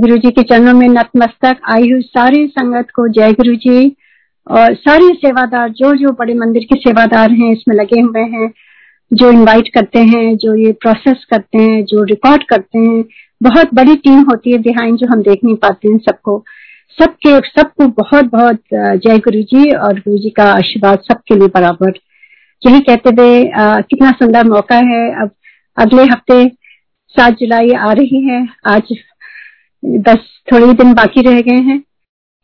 गुरु जी के चरणों में नतमस्तक। आई हुई सारी संगत को जय गुरु जी। और सारे सेवादार, जो जो बड़े मंदिर के सेवादार हैं, इसमें लगे हुए हैं, जो इनवाइट करते हैं, जो ये प्रोसेस करते हैं, जो रिकॉर्ड करते हैं। बहुत बड़ी टीम होती है बिहाइंड जो हम देख नहीं पाते हैं सबको। सबके सबको बहुत बहुत जय गुरु जी और गुरु जी का आशीर्वाद सबके लिए बराबर। यही कहते हुए कितना सुंदर मौका है। अब अगले हफ़्ते सात जुलाई आ रही है। आज बस थोड़े दिन बाकी रह गए हैं।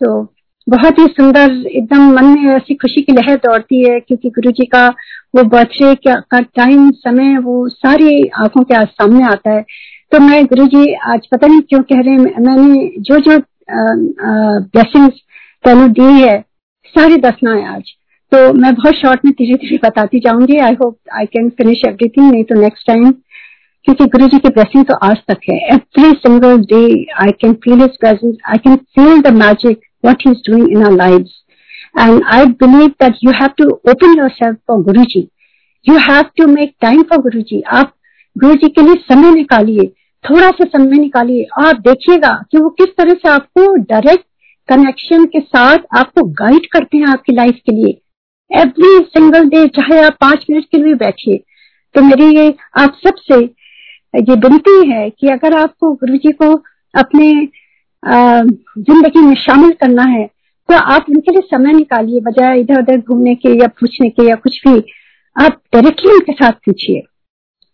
तो बहुत ही सुंदर, एकदम मन में ऐसी खुशी की लहर दौड़ती है, क्योंकि गुरु जी का वो बर्थडे का टाइम समय, वो सारी आँखों के आज सामने आता है। तो मैं गुरु जी आज पता नहीं क्यों कह रहे हैं मैंने जो जो ब्लेसिंग तेन दी है, सारी दसना है आज। तो मैं बहुत शॉर्ट में धीरे धीरे बताती जाऊँगी। I hope I can finish everything नहीं तो नेक्स्ट टाइम क्योंकि गुरु जी की ब्लेसिंग तो आज तक है every single day I can feel his presence I can feel the magic what he's doing in our lives. And I believe that you have to open yourself for Guruji. You have to make time for Guruji. आप गुरु जी के लिए समय निकालिए थोड़ा सा समय निकालिए आप देखिएगा कि वो किस तरह से आपको डायरेक्ट कनेक्शन के साथ आपको गाइड करते हैं आपकी लाइफ के लिए एवरी सिंगल डे चाहे आप पाँच मिनट के लिए बैठिए तो मेरी ये आप सबसे ये विनती है कि अगर आपको गुरु जी को अपने ज़िंदगी में शामिल करना है तो आप उनके लिए समय निकालिए, बजाय इधर उधर घूमने के या पूछने के या कुछ भी। आप डायरेक्टली उनके साथ पूछिए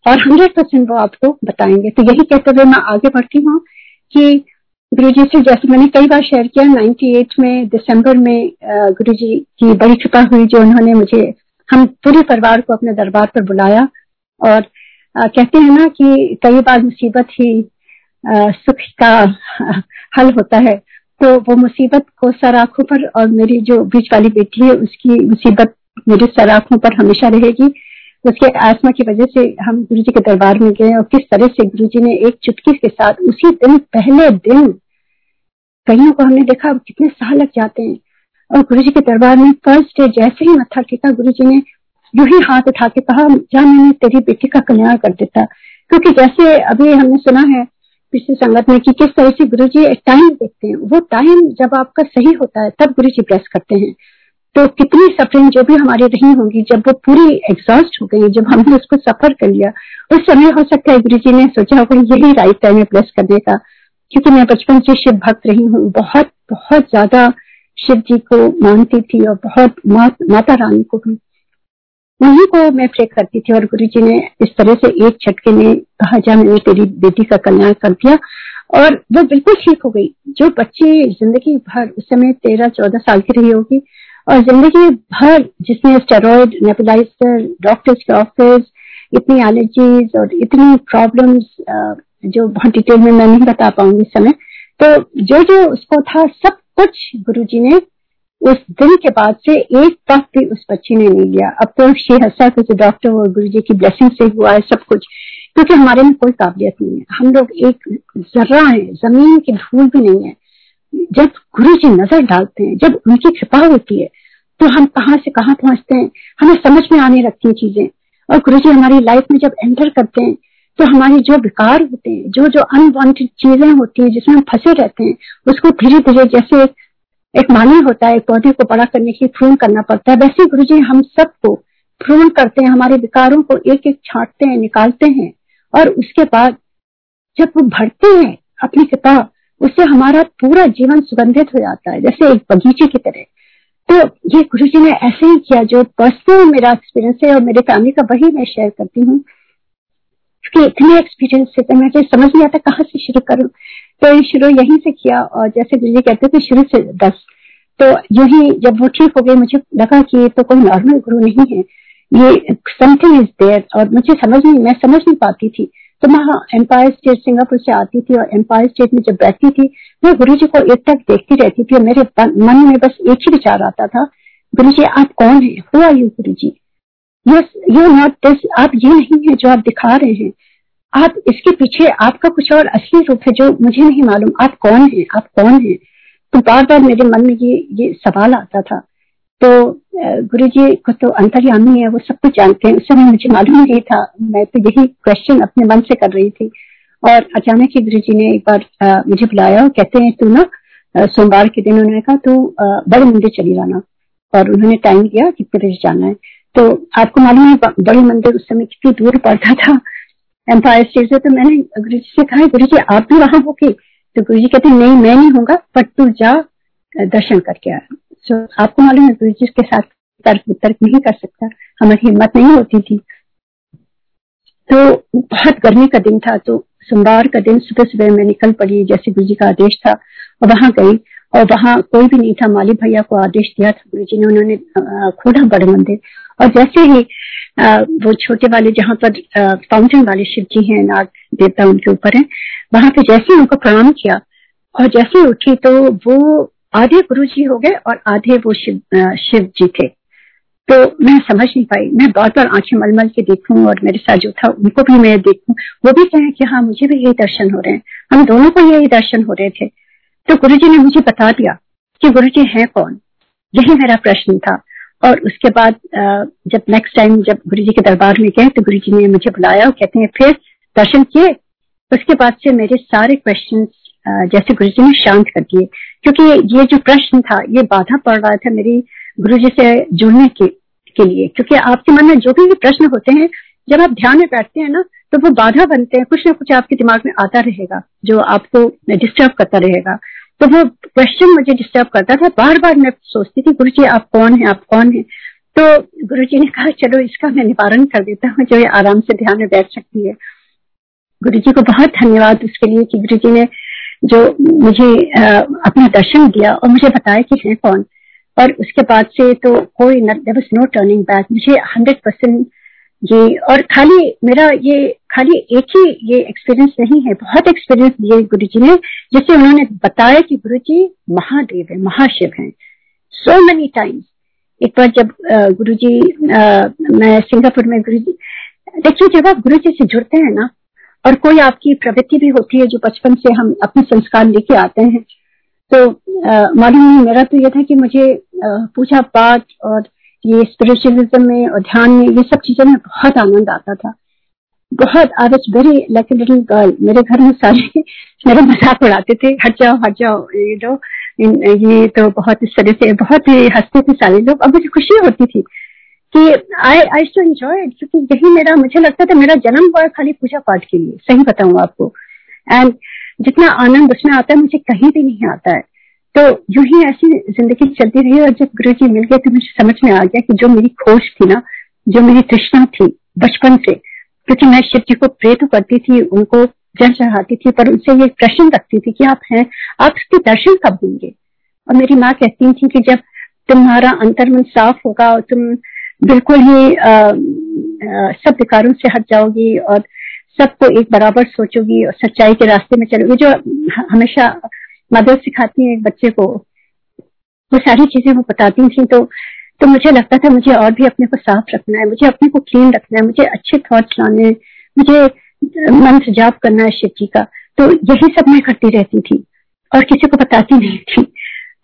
और हंड्रेड परसेंट वो आपको बताएँगे। तो यही कहते हुए मैं आगे बढ़ती हूँ कि गुरु जी से जैसे मैंने कई बार शेयर किया 98 में दिसंबर में गुरु जी की बड़ी कृपा हुई जो उन्होंने मुझे, हम पूरे परिवार को अपने दरबार पर बुलाया और कहते हैं ना कि कई बार मुसीबत ही आ, सुख का हल होता है। तो वो मुसीबत को सर आँखों पर और मेरी जो बीच वाली बेटी है उसकी मुसीबत मेरे सर आँखों पर हमेशा रहेगी। उसके आसमा की वजह से हम गुरु जी के दरबार में गए और किस तरह से गुरु जी ने एक चुटकी के साथ उसी दिन पहले दिन कईयों को हमने देखा कितने साल लग जाते हैं। और गुरु जी के दरबार में फ़र्स्ट डे जैसे ही मत्था टेका गुरु जी ने यू ही हाथ उठा के कहा जा मैंने तेरी बेटी का कल्याण कर देता क्योंकि जैसे अभी हमने सुना है पिछली संगत में कि किस तरह से गुरु जी टाइम देखते हैं। वो टाइम जब आपका सही होता है तब गुरु जी ब्लेस करते हैं। तो कितनी सफरिंग जो भी हमारी रही होंगी जब वो पूरी एग्जॉस्ट हो गई जब हमने उसको सफ़र कर लिया उस समय हो सकता है गुरु जी ने सोचा होगा यही राइट टाइम है ब्लेस करने का। क्योंकि मैं बचपन से शिव भक्त रही हूँ। बहुत बहुत ज़्यादा शिव जी को मानती थी और बहुत मा, माता रानी को भी। उन्हीं को मैं प्रे करती थी और गुरु जी ने इस तरह से एक झटके में कहा, जा, मैंने तेरी बेटी का कल्याण कर दिया। और वो बिल्कुल ठीक हो गई। जो बच्ची ज़िंदगी भर उस समय तेरह, चौदह साल की रही होगी और ज़िंदगी भर जिसमें स्टेरॉयड नेबुलाइजर डॉक्टर्स के ऑफ़िस इतनी एलर्जीज और इतनी प्रॉब्लम्स जो बहुत डिटेल में मैं नहीं बता पाऊँगी इस समय तो जो जो उसको था, सब कुछ गुरु जी ने उस दिन के बाद से एक पफ भी उस बच्ची ने नहीं लिया। अब तो शी हसा किसी डॉक्टर और गुरु जी की ब्लेसिंग से हुआ है सब कुछ, क्योंकि हमारे में कोई काबिलियत नहीं है। हम लोग एक जर्रा है, ज़मीन की धूल भी नहीं है। जब गुरु जी नज़र डालते हैं, जब उनकी कृपा होती है तो हम कहाँ से कहाँ पहुँचते हैं? हमें समझ में आने लगती है चीज़ें। और गुरु जी हमारी लाइफ में जब एंटर करते हैं तो हमारे जो विकार होते हैं, जो जो अनवांटेड चीज़ें होती है, जिसमें हम फंसे रहते हैं, उसको धीरे धीरे जैसे एक माली होता है पौधे को बड़ा करने के लिए करना पड़ता है। वैसे गुरु जी हम सबको प्रून करते हैं, हमारे विकारों को एक एक छांटते हैं, निकालते हैं। और उसके बाद जब वो भरते हैं अपनी कृपा उससे हमारा पूरा जीवन सुगंधित हो जाता है, जैसे एक बगीचे की तरह। तो ये गुरु जी ने ऐसे ही किया, जो पर्सनल मेरा एक्सपीरियंस है और मेरे फैमिली का, वही मैं शेयर करती हूँ। क्योंकि इतने एक्सपीरियंस से तो मुझे समझ नहीं आता कहाँ से शुरू करूँ। तो शुरू यहीं से किया और जैसे गुरु जी कहते थे, शुरू से दस। तो यू ही जब वो ठीक हो गई, मुझे लगा कि ये तो कोई नॉर्मल गुरु नहीं है। ये समथिंग इज़ देयर और मुझे समझ नहीं, मैं समझ नहीं पाती थी। तो मैं एम्पायर स्टेट सिंगापुर से आती थी और एम्पायर स्टेट में जब बैठती थी, मैं गुरु जी को एक तक देखती रहती थी और मेरे मन में बस एक ही विचार आता था, गुरु जी, आप कौन है? Who are you Guru ji? Yes you not this आप ये नहीं है जो आप दिखा रहे हैं। आप इसके पीछे आपका कुछ और असली रूप है जो मुझे नहीं मालूम। आप कौन है? आप कौन है? तो बार बार मेरे मन में ये ये सवाल आता था। तो गुरु जी को तो अंतर्यामी है वो सब कुछ जानते हैं। उस समय मुझे मालूम नहीं था। मैं तो यही क्वेश्चन अपने मन से कर रही थी। और अचानक ही गुरु जी ने एक बार आ, मुझे बुलाया और कहते हैं तू ना सोमवार के दिन उन्होंने कहा तू बड़े मंदिर चली जाना। और उन्होंने टाइम दिया कितने बजे जाना है। तो आपको मालूम है बड़े मंदिर उस समय कितनी दूर पड़ता था। एम्पायर स्टेट से तो मैंने गुरु जी से कहा, गुरु जी आप भी वहाँ होके तो गुरु जी कहते, नहीं, मैं नहीं हूँ बट तू जा, दर्शन करके आया सो आपको मालूम है, गुरु जी के साथ तर्क वितर्क नहीं कर सकता, हमारी हिम्मत नहीं होती थी। तो बहुत गर्मी का दिन था तो सोमवार का दिन सुबह सुबह मैं निकल पड़ी, जैसे गुरु जी का आदेश था, और वहाँ गई और वहाँ कोई भी नहीं था। माली भैया को आदेश दिया था गुरु जी ने, उन्होंने खोला बड़े मंदिर। और जैसे ही वो छोटे वाले जहाँ पर फाउंटेन वाले शिव जी हैं, नाग देवता उनके ऊपर है, वहाँ पे जैसे ही उनको प्रणाम किया और जैसे ही उठी तो वो आधे गुरु जी हो गए और आधे वो शिव शिव जी थे। तो मैं समझ नहीं पाई। मैं बार बार आँखें मलमल के देखूँ और मेरे साथ जो था उनको भी मैं देखूँ। वो भी कहें कि हाँ मुझे भी यही दर्शन हो रहे हैं। हम दोनों को यही दर्शन हो रहे थे। तो गुरु जी ने मुझे बता दिया कि गुरु जी है कौन? यही मेरा प्रश्न था। और उसके बाद जब नेक्स्ट टाइम जब गुरु जी के दरबार में गए तो गुरु जी ने मुझे बुलाया और कहते हैं फिर दर्शन किए? उसके बाद से मेरे सारे क्वेश्चन जैसे गुरु जी ने शांत कर दिए। क्योंकि ये जो प्रश्न था ये बाधा पड़ रहा था मेरी गुरु जी से जुड़ने के, के लिए। क्योंकि आपके मन में जो भी प्रश्न होते हैं जब आप ध्यान में बैठते हैं ना तो वो बाधा बनते हैं, कुछ ना कुछ आपके दिमाग में आता रहेगा, जो आपको डिस्टर्ब करता रहेगा। तो वो क्वेश्चन मुझे डिस्टर्ब करता था बार बार मैं सोचती थी गुरु जी आप कौन है, आप कौन है? तो गुरु जी ने कहा, चलो इसका मैं निवारण कर देता हूँ, जो ये आराम से ध्यान में बैठ सकती है। गुरु जी को बहुत धन्यवाद उसके लिए कि गुरु जी ने जो मुझे अपना दर्शन दिया और मुझे बताया कि है कौन। और उसके बाद से तो कोई नो टर्निंग बैक मुझे हंड्रेड परसेंट ये और खाली मेरा ये, खाली एक ही ये एक्सपीरियंस नहीं है, बहुत एक्सपीरियंस दिए गुरु जी ने, जिससे उन्होंने बताया कि गुरु जी महादेव है, महाशिव हैं। सो मेनी टाइम्स एक बार जब गुरु जी मैं सिंगापुर में गुरु जी देखिए जब आप गुरु जी से जुड़ते हैं ना, और कोई आपकी प्रवृत्ति भी होती है जो बचपन से हम अपने संस्कार लेके आते हैं तो मालूम नहीं, मेरा तो ये था कि मुझे पूजा पाठ और ये स्पिरिचुअलिज्म में और ध्यान में, ये सब चीज़ों में बहुत आनंद आता था। बहुत I was very like a little girl मेरे घर में सारे मेरे मज़ाक उड़ाते थे, हट जाओ हट जाओ ये नो ये तो बहुत इस तरह से, बहुत ही हँसते थे सारे लोग। अब मुझे खुशी होती थी कि आई आई टू एंजॉय क्योंकि यही मेरा, मुझे लगता था मेरा जन्म हुआ खाली पूजा पाठ के लिए, सही बताऊँ आपको। एंड जितना आनंद उसमें आता है, मुझे कहीं भी नहीं आता है। तो यूँ ही ऐसी ज़िंदगी चलती रही और जब गुरु जी मिल गए तो मुझे समझ में आ गया कि जो मेरी खोज थी ना जो मेरी तृष्णा थी बचपन से क्योंकि मैं शिव जी को प्रे तो करती थी उनको जल चढ़ाती थी पर उनसे ये प्रश्न रखती थी कि आप हैं आप उसके दर्शन कब होंगे? और मेरी माँ कहती थी कि जब तुम्हारा अंतर्मन साफ़ होगा और तुम बिल्कुल ही आ, आ, सब विकारों से हट जाओगी और सबको एक बराबर सोचोगी और सच्चाई के रास्ते में चलोगी जो हमेशा मदर सिखाती है एक बच्चे को। वो सारी चीज़ें वो बताती थी तो तो मुझे लगता था मुझे और भी अपने को साफ़ रखना है, मुझे अपने को क्लीन रखना है, मुझे अच्छे थॉट्स लाने मुझे मंत्र जाप करना है शिव जी का। तो यही सब मैं करती रहती थी और किसी को बताती नहीं थी।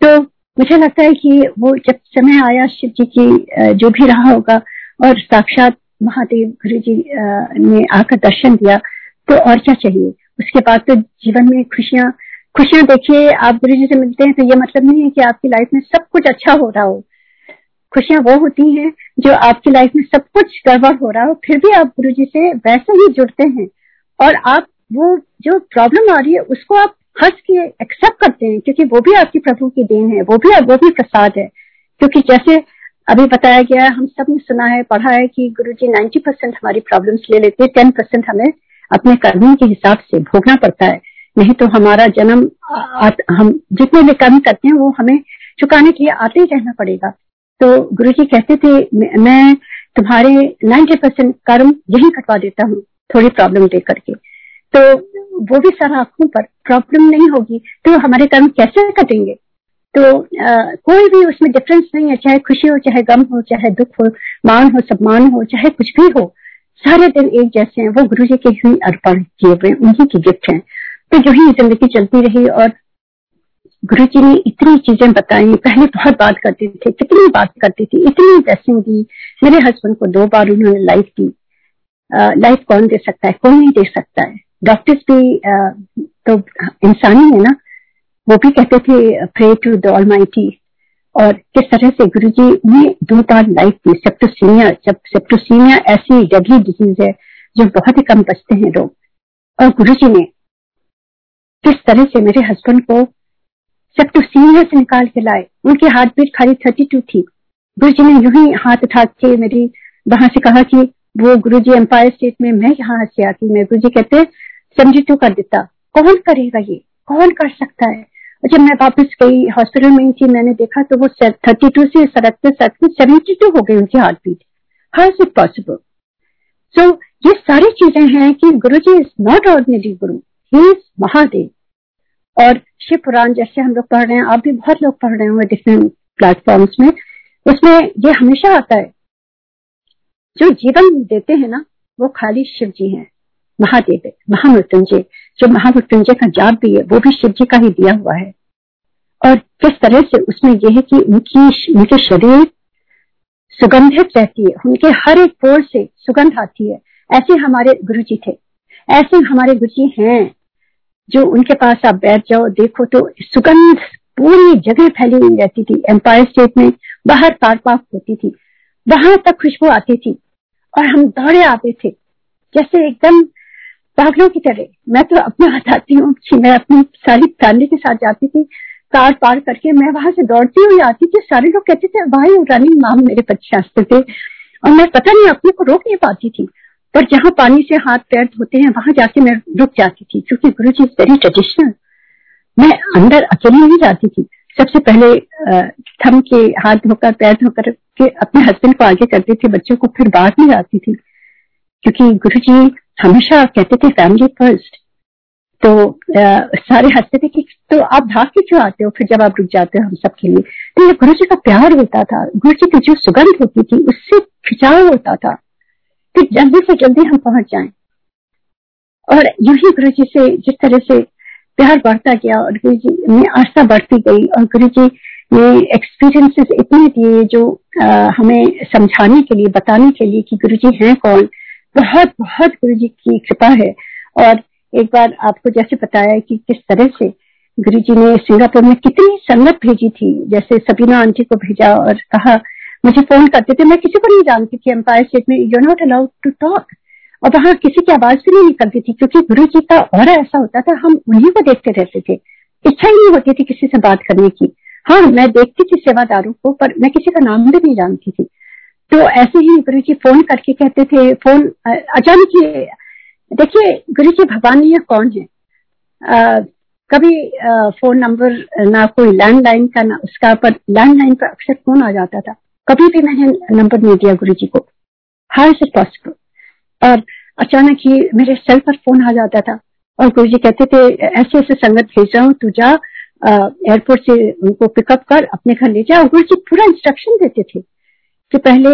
तो मुझे लगता है कि वो जब समय आया शिव जी की जो भी रहा होगा और साक्षात महादेव गुरु जी ने आकर दर्शन दिया तो और क्या चाहिए? उसके बाद तो जीवन में खुशियाँ खुशियाँ देखिए, आप गुरु जी से मिलते हैं तो ये मतलब नहीं है कि आपकी लाइफ में सब कुछ अच्छा हो रहा हो। खुशियाँ वो होती हैं जो आपकी लाइफ में सब कुछ गड़बड़ हो रहा हो, फिर भी आप गुरु जी से वैसे ही जुड़ते हैं और आप वो जो प्रॉब्लम आ रही है, उसको आप हंस के एक्सेप्ट करते हैं क्योंकि वो भी आपकी प्रभु की देन है, वो भी वो भी प्रसाद है। क्योंकि जैसे अभी बताया गया है हम सबने सुना है, पढ़ा है कि गुरु जी नाइन्टी परसेंट हमारी प्रॉब्लम्स ले लेते हैं टेन परसेंट हमें अपने कर्मों के हिसाब से भोगना पड़ता है। नहीं तो हमारा जन्म हम जितने भी कर्म करते हैं वो हमें चुकाने के लिए आते ही रहना पड़ेगा। तो गुरु जी कहते थे मैं तुम्हारे नाइन्टी परसेंट कर्म यही कटवा देता हूँ थोड़ी प्रॉब्लम दे करके। तो वो भी सारा आँखों पर प्रॉब्लम नहीं होगी तो हमारे कर्म कैसे कटेंगे? तो आ, कोई भी उसमें डिफरेंस नहीं है चाहे खुशी हो चाहे गम हो चाहे दुख हो मान हो सम्मान हो चाहे कुछ भी हो सारे दिन एक जैसे हैं वो गुरु जी के ही अर्पण किए हुए उन्हीं की गिफ्ट हैं। तो जो ही ज़िंदगी चलती रही और गुरु जी ने इतनी चीज़ें बताई। पहले बहुत बात करते थे, कितनी बात करती थी, इतनी ब्लेसिंग दी। मेरे हस्बैंड को दो बार उन्होंने लाइफ दी। लाइफ कौन दे सकता है? कोई नहीं दे सकता है। डॉक्टर्स भी तो इंसान ही है ना? वो भी कहते थे प्रे टू द ऑल और किस तरह से गुरु जी ने दो बार लाइफ दी। सेप्टोसीमिया जब सेप्टोसीमिया ऐसी डेडली डिज़ीज़ है जो बहुत ही कम बचते हैं लोग। और गुरु जी ने किस तरह से मेरे हस्बैंड को सेप्टोसीमिया से निकाल के लाए, उनकी हार्ट बीट खाली थर्टी टू थी। गुरु जी ने यूँ ही हाथ उठा के मेरी, वहाँ से कहा कि वो गुरु जी एम्पायर स्टेट में, मैं यहाँ से आती मैं गुरु जी कहते सेवेंटी टू कर देता। कौन करेगा ये? कौन कर सकता है? जब मैं वापस गई हॉस्पिटल में थी, मैंने देखा तो वो थर्टी टू से सड़कते सड़कते सेवेंटी टू हो गई उनकी heart beat how is it possible so ये सारी चीज़ें हैं कि Guru ji is not ordinary गुरु। ही महादेव। और शिव पुराण जैसे हम लोग पढ़ रहे हैं आप भी बहुत लोग पढ़ रहे होंगे डिफरेंट प्लेटफॉर्म्स में, उसमें ये हमेशा आता है, जो जीवन देते हैं ना, वो खाली शिव जी हैं, महादेव है, महामृत्युंजय। जो महामृत्युंजय का जाप भी है, वो भी शिव जी का ही दिया हुआ है। और किस तरह से उसमें यह है कि उनकी उनके शरीर सुगंधित रहती है, उनके हर एक पोर से सुगंध आती है। ऐसे हमारे गुरु जी थे, ऐसे हमारे गुरु जी हैं। जो उनके पास आप बैठ जाओ, देखो तो सुगंध पूरी जगह फैली हुई रहती थी। एम्पायर स्टेट में बाहर कार पार्क होती थी। वहाँ तक खुशबू आती थी और हम दौड़े आते थे, जैसे एकदम पागलों की तरह। मैं तो अपना बताती हूँ कि मैं अपनी सारी फैमिली के साथ जाती थी कार पार करके। मैं वहाँ से दौड़ती हुई आती थी। सारे लोग कहते थे, भाई रनिंग माम मेरे बच्चे हँसते थे। और मैं पता नहीं, अपने को रोक नहीं पाती थी। पर जहाँ पानी से हाथ पैर धोते हैं वहाँ जाके मैं रुक जाती थी क्योंकि गुरु जी वेरी ट्रेडिशनल मैं अंदर अकेली नहीं जाती थी। सबसे पहले थम के हाथ धोकर पैर धोकर के अपने हस्बैंड को आगे करती थी बच्चों को फिर बाहर नहीं जाती थी। क्योंकि गुरु जी हमेशा कहते थे फैमिली फ़र्स्ट तो आ, सारे हँसते थे कि तो आप भाग के क्यों आते हो? फिर जब आप रुक जाते हो हम सबके लिए। तो ये गुरु जी का प्यार होता था। गुरु जी की जो सुगंध होती थी उससे खिंचाव होता था। कि जल्दी से जल्दी हम पहुँच जाएँ। और यू ही गुरु जी से जिस तरह से प्यार बढ़ता गया और गुरु जी में आस्था बढ़ती गई और गुरु जी ने एक्सपीरियंसेस इतने दिए जो आ, हमें समझाने के लिए बताने के लिए कि गुरु जी हैं कौन। बहुत बहुत गुरु जी की कृपा है। और एक बार आपको जैसे बताया कि किस तरह से गुरु जी ने सिंगापुर में कितनी संगत भेजी थी। जैसे सबीना आंटी को भेजा और कहा मुझे फ़ोन करते थे मैं किसी को नहीं जानती थी एम्पायर स्टेट में you not allowed to talk और वहाँ किसी की आवाज़ भी नहीं निकलती थी क्योंकि गुरु जी का और ऐसा होता था हम उन्हीं को देखते रहते थे। इच्छा ही नहीं होती थी किसी से बात करने की। हाँ मैं देखती थी सेवादारों को पर मैं किसी का नाम भी नहीं जानती थी। तो ऐसे ही गुरु जी फ़ोन करके कहते थे फ़ोन अचानक ही देखिए गुरु जी भगवान ये कौन है? आ, कभी आ, फ़ोन नंबर ना कोई लैंडलाइन का ना उसका पर लैंडलाइन पर अक्सर फ़ोन आ जाता था। कभी भी मैंने नंबर नहीं दिया गुरु जी को। हाउ इज़ इट पॉसिबल और अचानक ही मेरे सेल पर फ़ोन आ जाता था और गुरु जी कहते थे, ऐसे ऐसे संगत भेज रहा हूँ, तू जा एयरपोर्ट से उनको पिकअप कर, अपने घर ले जा। गुरु जी पूरा इंस्ट्रक्शन देते थे कि पहले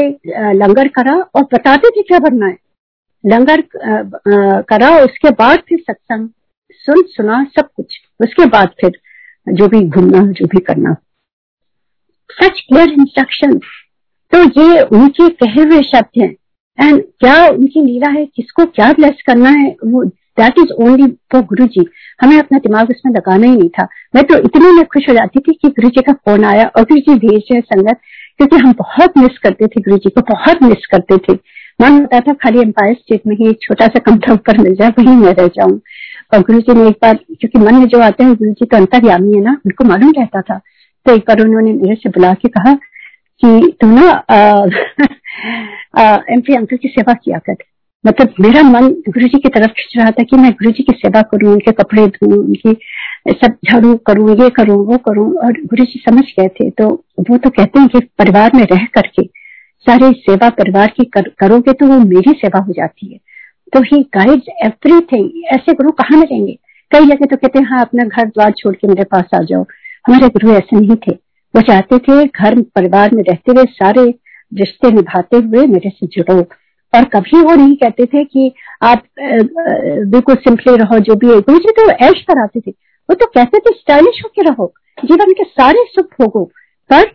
लंगर करा और बताते थे क्या बनना है। लंगर करा, उसके बाद फिर सत्संग, सुन, सुना, सब कुछ। उसके बाद फिर जो भी घूमना, जो भी करना। सच क्लियर इंस्ट्रक्शन तो ये उनके कहे हुए शब्द हैं। एंड क्या उनकी लीला है? किसको क्या ब्लेस करना है? वो that is only for Guru जी हमें अपना दिमाग उसमें लगाना ही नहीं था। मैं तो इतनी में खुश हो जाती थी कि गुरु जी का फ़ोन आया और गुरु जी भेज रहे संगत, क्योंकि हम बहुत मिस करते थे गुरु जी को, बहुत मिस करते थे। मन होता था, खाली एम्पायर स्टेट में ही एक छोटा सा कमरा ऊपर मिल जाए, वहीं मैं रह जाऊँ। और गुरु जी ने एक बार, क्योंकि मन में जो आते हैं गुरु जी तो अंतर्यामी है ना, उनको मालूम रहता था। तो एक बार उन्होंने मेरे से बुला के कहा कि तुम ना एम पी अंकल की सेवा किया कर। मतलब मेरा मन गुरु जी की तरफ़ खिंच रहा था कि मैं गुरु जी की सेवा करूँ उनके कपड़े धोऊं उनकी सब झाड़ू करूँ ये करूँ वो करूँ। और गुरु जी समझ गए थे तो वो तो कहते हैं कि परिवार में रह करके सारी सेवा परिवार की कर, करोगे तो वो मेरी सेवा हो जाती है। तो ही गाइड एवरीथिंग ऐसे गुरु कहाँ मिलेंगे कई जगह तो कहते हैं हाँ अपना घर द्वार छोड़ के मेरे पास आ जाओ। हमारे गुरु ऐसे नहीं थे। वो चाहते थे घर परिवार में रहते हुए सारे रिश्ते निभाते हुए मेरे से जुड़ो। और कभी वो नहीं कहते थे कि आप बिल्कुल सिंपली रहो, जो भी गुरु जी तो ऐश कराते थे। वो तो कहते थे, स्टाइलिश होके रहो। जीवन के सारे सुख भोगो। पर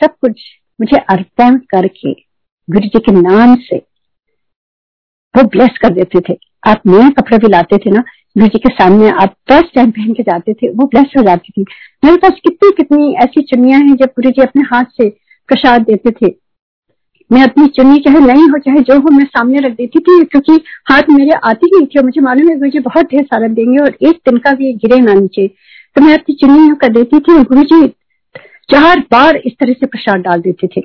सब कुछ मुझे अर्पण करके गुरु जी के नाम से वो ब्लेस कर देते थे। आप नए कपड़े भी लाते थे ना जी के सामने आप फ़र्स्ट टाइम पहन के जाते थे, वो ब्लेस हो जाती थी। मेरे पास कितनी कितनी ऐसी चुनिया हैं जब गुरु जी अपने हाथ से प्रसाद देते थे। मैं अपनी चुन्नी चाहे नई हो, चाहे जो हो, मैं सामने रख देती थी, क्योंकि हाथ मेरे आती नहीं थी और मुझे मालूम है मुझे बहुत ढेर सारा देंगे और एक दिन का भी गिरे ना नीचे। तो मैं अपनी चुन्नी कर देती थी और गुरु जी चार बार इस तरह से प्रसाद डाल देते थे।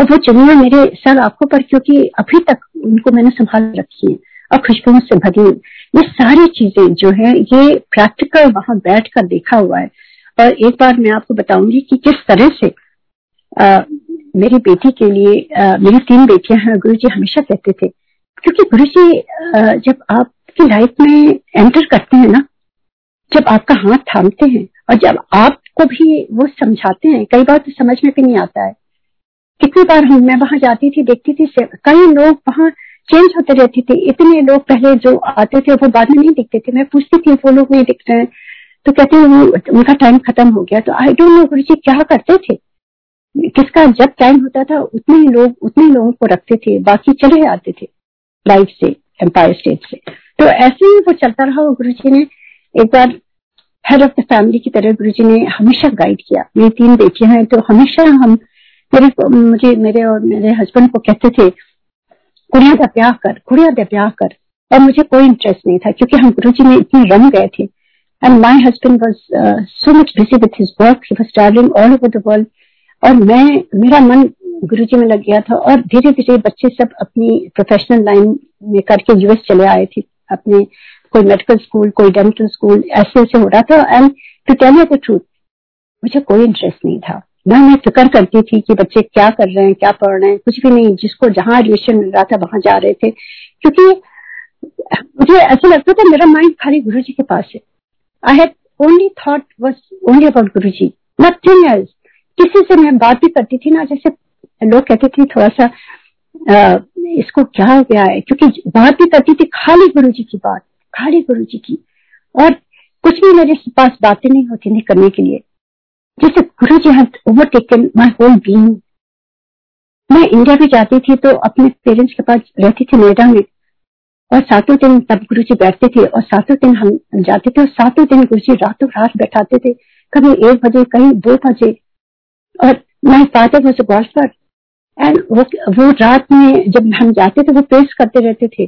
और वो चुनिया मेरे सर आँखों पर, क्योंकि अभी तक उनको मैंने संभाल रखी है और खुशबुओं से भरी ये सारी चीज़ें जो है, ये प्रैक्टिकल वहाँ बैठ कर देखा हुआ है। और एक बार मैं आपको बताऊँगी कि किस तरह से मेरी बेटी के लिए मेरी तीन बेटियाँ हैं, गुरु जी हमेशा कहते थे। क्योंकि गुरु जी जब आपकी लाइफ में एंटर करते हैं ना, जब आपका हाथ थामते हैं और जब आपको भी वो समझाते हैं, कई बार तो समझ में भी नहीं आता है। कितनी बार हम, मैं वहाँ जाती थी, देखती थी कई लोग वहाँ चेंज होते रहते थे। इतने लोग पहले जो आते थे, वो बाद में नहीं दिखते थे। मैं पूछती थी, वो लोग नहीं दिखते हैं? तो कहते हैं उनका टाइम खत्म हो गया। तो आई डोंट नो गुरु जी, क्या करते थे? किसका, जब टाइम होता था, उतने ही लोग, उतने लोगों को रखते थे, बाकी चले आते थे लाइफ से एम्पायर स्टेट से। तो ऐसे ही वो चलता रहा और गुरु जी ने एक बार हेड ऑफ़ द फैमिली की तरह गुरु जी ने हमेशा गाइड किया। मेरी तीन बेटियाँ हैं तो हमेशा हम मेरे मुझे, मेरे और मेरे हस्बैंड को कहते थे, कुड़िया का ब्याह कर, कुड़िया का ब्याह कर। और मुझे कोई इंटरेस्ट नहीं था, क्योंकि हम गुरु जी में इतने रंग गए थे। And my husband was so much busy with his work he travelling all over the world और मैं, मेरा मन गुरु जी में लग गया था और धीरे धीरे बच्चे सब अपनी प्रोफेशनल लाइन में करके यूएस चले आए थे। अपने कोई मेडिकल स्कूल कोई डेंटल स्कूल ऐसे ऐसे हो रहा था। And to tell you the truth मुझे कोई इंटरेस्ट नहीं था। न मैं फ़िक्र करती थी कि बच्चे क्या कर रहे हैं क्या पढ़ रहे हैं कुछ भी नहीं जिसको जहाँ एडमिशन मिल रहा था वहाँ जा रहे थे। क्योंकि मुझे ऐसा लगता था मेरा माइंड खाली गुरु जी के पास है। I had only thought was only about Guru ji nothing else किसी से मैं बात भी करती थी ना जैसे लोग कहते थे थोड़ा सा आ, इसको क्या हो गया है? क्योंकि बात भी करती थी खाली गुरु जी की बात खाली गुरु जी की। और कुछ भी मेरे पास बातें नहीं होती थी करने के लिए। जैसे Guru ji have overtaken my whole being मैं इंडिया भी जाती थी तो अपने पेरेंट्स के पास रहती थी नोएडा में। और सातों दिन तब गुरु जी बैठते थे और सातों दिन हम जाते थे और सातों दिन गुरु जी रातों रात बैठाते थे। कभी एक बजे, कहीं दो बजे। और माई फादर वॉज़ गॉडफर एंड वो वो रात में जब हम जाते थे, वो पेश करते रहते थे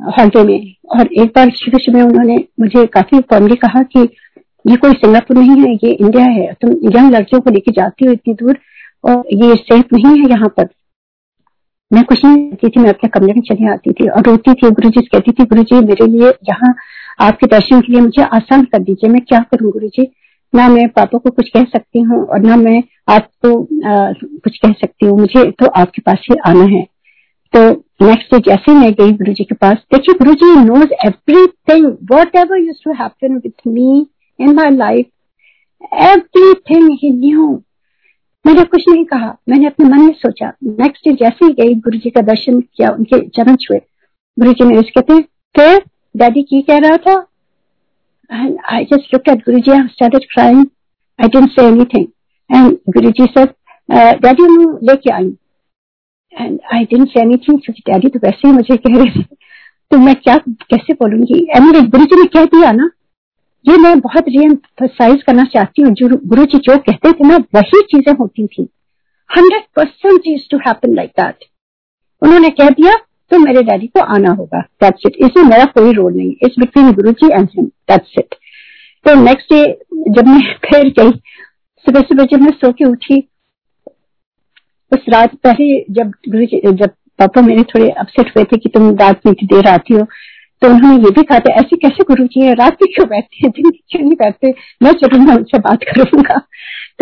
हॉलिडे में। और एक बार शुरू शुरू में उन्होंने मुझे काफ़ी फॉर्मली कहा कि ये कोई सिंगापुर नहीं है ये इंडिया है। तुम यंग लड़कियों को लेके जाती हो इतनी दूर और ये सेफ़ नहीं है यहाँ पर। मैं कुछ नहीं करती थी मैं अपने कमरे में चली आती थी और रोती थी। गुरु जी कहती थी गुरु जी मेरे लिए यहाँ आपके दर्शन के लिए मुझे आसान कर दीजिए मैं क्या करूँ गुरु जी ना मैं पापा को कुछ कह सकती हूँ और ना मैं आपको आ, कुछ कह सकती हूँ। मुझे तो आपके पास ही आना है। तो नेक्स्ट डे जैसे मैं गई गुरु जी के पास देखिए Guru ji knows everything whatever used to happen with me in my life everything he knew मैंने कुछ नहीं कहा। मैंने अपने मन में सोचा। नेक्स्ट डे जैसे ही गई गुरु जी का दर्शन किया उनके चरण छुए। गुरु जी मेरे कहते फिर डैडी की कह रहा था And I just looked at Guruji, I started crying. I didn't say anything. And Guruji said, uh, Daddy मैं लेके आई। And I didn't say anything क्योंकि डैडी तो वैसे ही मुझे कह रहे थे। तो मैं क्या कैसे बोलूँगी? एनी गुरु जी ने कह दिया ना ये मैं बहुत रीएम्फसाइज करना चाहती हूँ, जो गुरु जी जो कहते थे ना, वही चीज़ें होती थी। Hundred percent is to happen like that उन्होंने कह दिया तो मेरे डैडी को आना होगा। दैट्स इट इसमें मेरा कोई रोल नहीं। It's between Guru ji and him that's it तो नेक्स्ट डे जब मैं फिर गई, सुबह सुबह जब मैं सो के उठी, उस रात पहले जब गुरु जी जब पापा मेरे थोड़े अपसेट हुए थे कि तुम रात में देर आती हो तो उन्होंने ये भी कहा था, ऐसे कैसे गुरु जी है? रात क्यों बैठते हैं? दिन क्यों नहीं बैठते? मैं चलूँगा उनसे बात करूँगा।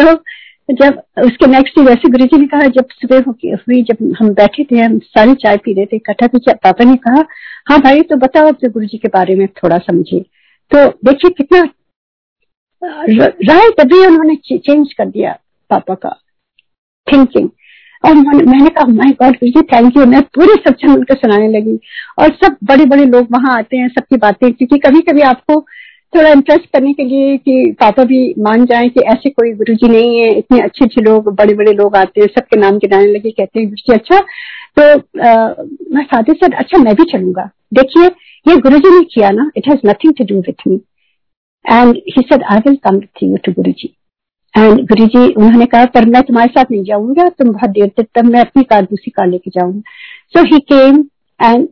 तो जब उसके नेक्स्ट डे वैसे गुरु जी ने कहा, जब सुबह हुई, जब हम बैठे थे, हम सारे चाय पी रहे थे इकट्ठा तो पापा ने कहा हाँ भाई तो बताओ अपने गुरु जी के बारे में थोड़ा समझिए तो देखिए कितना राय तभी उन्होंने चेंज कर दिया पापा का थिंकिंग और मैंने कहा my God Guru thank you मैं पूरे सत्संग उनको सुनाने लगी। और सब बड़े बड़े लोग वहाँ आते हैं सबकी बातें क्योंकि कभी कभी आपको थोड़ा इंटरेस्ट करने के लिए कि पापा भी मान जाए कि ऐसे कोई गुरु जी नहीं है इतने अच्छे अच्छे लोग बड़े बड़े लोग आते हैं सबके नाम गिनाने लगे कहते हैं गुरु जी अच्छा तो आ, मैं फादर से अच्छा मैं भी चलूँगा। देखिए ये गुरु जी ने किया ना it has nothing to do with me and he said I will come with you to Guru ji and गुरु जी उन्होंने कहा, पर मैं तुम्हारे साथ नहीं जाऊँगा, तुम बहुत देर तक, तब मैं अपनी कार दूसरी कार लेके जाऊँगा. सो ही केम एंड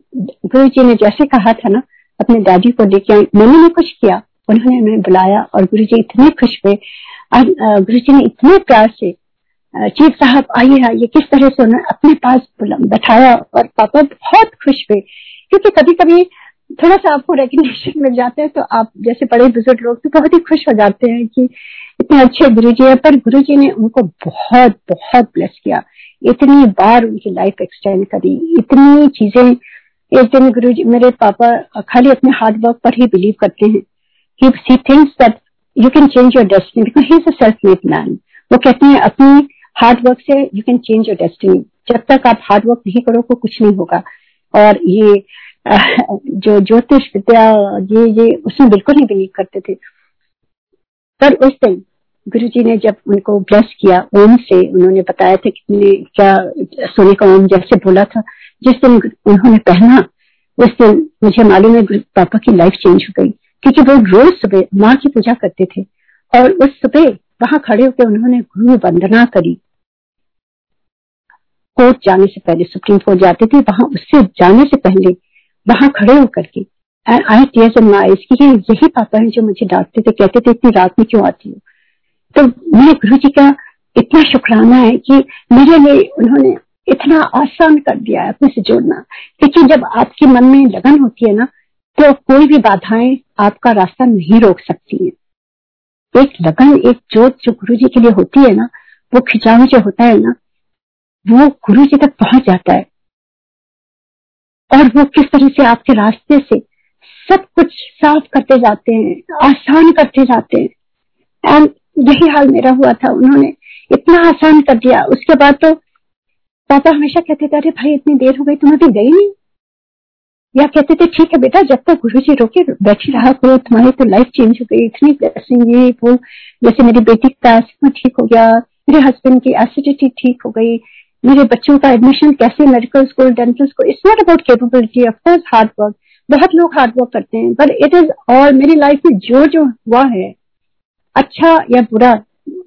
गुरु जी ने जैसे कहा था ना, अपने दादी को लेके आई। मैंने नहीं कुछ किया? उन्होंने उन्हें बुलाया और गुरु जी इतने खुश हुए। गुरु जी ने इतने प्यार से चीफ साहब, आइए आइए, किस तरह से उन्होंने अपने पास बैठाया? और पापा बहुत खुश हुए, क्योंकि कभी कभी थोड़ा सा आपको रिकग्निशन मिल जाता है तो आप जैसे बड़े बुज़ुर्ग लोग तो बहुत ही खुश हो जाते हैं कि इतने अच्छे गुरु जी है, पर गुरु जी ने उनको बहुत बहुत ब्लेस किया। इतनी बार उनकी लाइफ एक्सटेंड करी। इतनी चीज़ें, एक दिन गुरु जी मेरे पापा खाली अपने हार्ड वर्क पर ही बिलीव करते हैं। He thinks that you can change your destiny because he is a self made man वो कहते हैं, अपनी हार्ड वर्क से you can change your destiny जब तक आप हार्ड वर्क नहीं करोगे, कुछ नहीं होगा। और ये जो ज्योतिष विद्या ये ये उसमें बिल्कुल नहीं बिलीव करते थे। पर उस दिन गुरु जी ने जब उनको ब्लेस किया, ओम से उन्होंने बताया था कि क्या सोने का ओम जैसे बोला था, जिस दिन उन्होंने पहना, उस दिन मुझे मालूम है पापा की लाइफ चेंज हो गई, क्योंकि वो रोज सुबह माँ की पूजा करते थे और उस सुबह वहाँ खड़े होकर उन्होंने गुरु वंदना करी। कोर्ट जाने से पहले, सुप्रीम कोर्ट जाते थे, वहाँ उससे जाने से पहले वहाँ खड़े होकर के आई टीयर्स इन माई कि यही पापा है जो मुझे डांटते थे, कहते थे, इतनी रात में क्यों आती हो? तो मेरे गुरु जी का इतना शुक्राना है कि मेरे लिए उन्होंने इतना आसान कर दिया है अपने से जोड़ना। क्योंकि जब आपके मन में लगन होती है ना तो कोई भी बाधाएँ आपका रास्ता नहीं रोक सकती है। एक लगन, एक जोत जो गुरु जी के लिए होती है ना, वो खिंचाव जो होता है ना, वो गुरु जी तक पहुँच जाता है। और वो किस तरह से आपके रास्ते से सब कुछ साफ़ करते जाते हैं, आसान करते जाते हैं। एंड यही हाल मेरा हुआ था। उन्होंने इतना आसान कर दिया। उसके बाद तो पापा हमेशा कहते थे, अरे भाई, इतनी देर हो गई, तुम अभी गई नहीं? या कहते थे, ठीक है बेटा, जब तक गुरु जी रोके, बैठी रहा करो, तुम्हारी तो लाइफ चेंज हो गई। इतनी ब्लेसिंग ये वो, जैसे मेरी बेटी का ठीक हो गया, मेरे हस्बैंड की एसिडिटी ठीक हो गई मेरे बच्चों का एडमिशन कैसे medical school dental school it's not about capability of course hard work बहुत लोग हार्ड वर्क करते हैं पर इट इज़ और मेरी लाइफ में जो जो हुआ है अच्छा या बुरा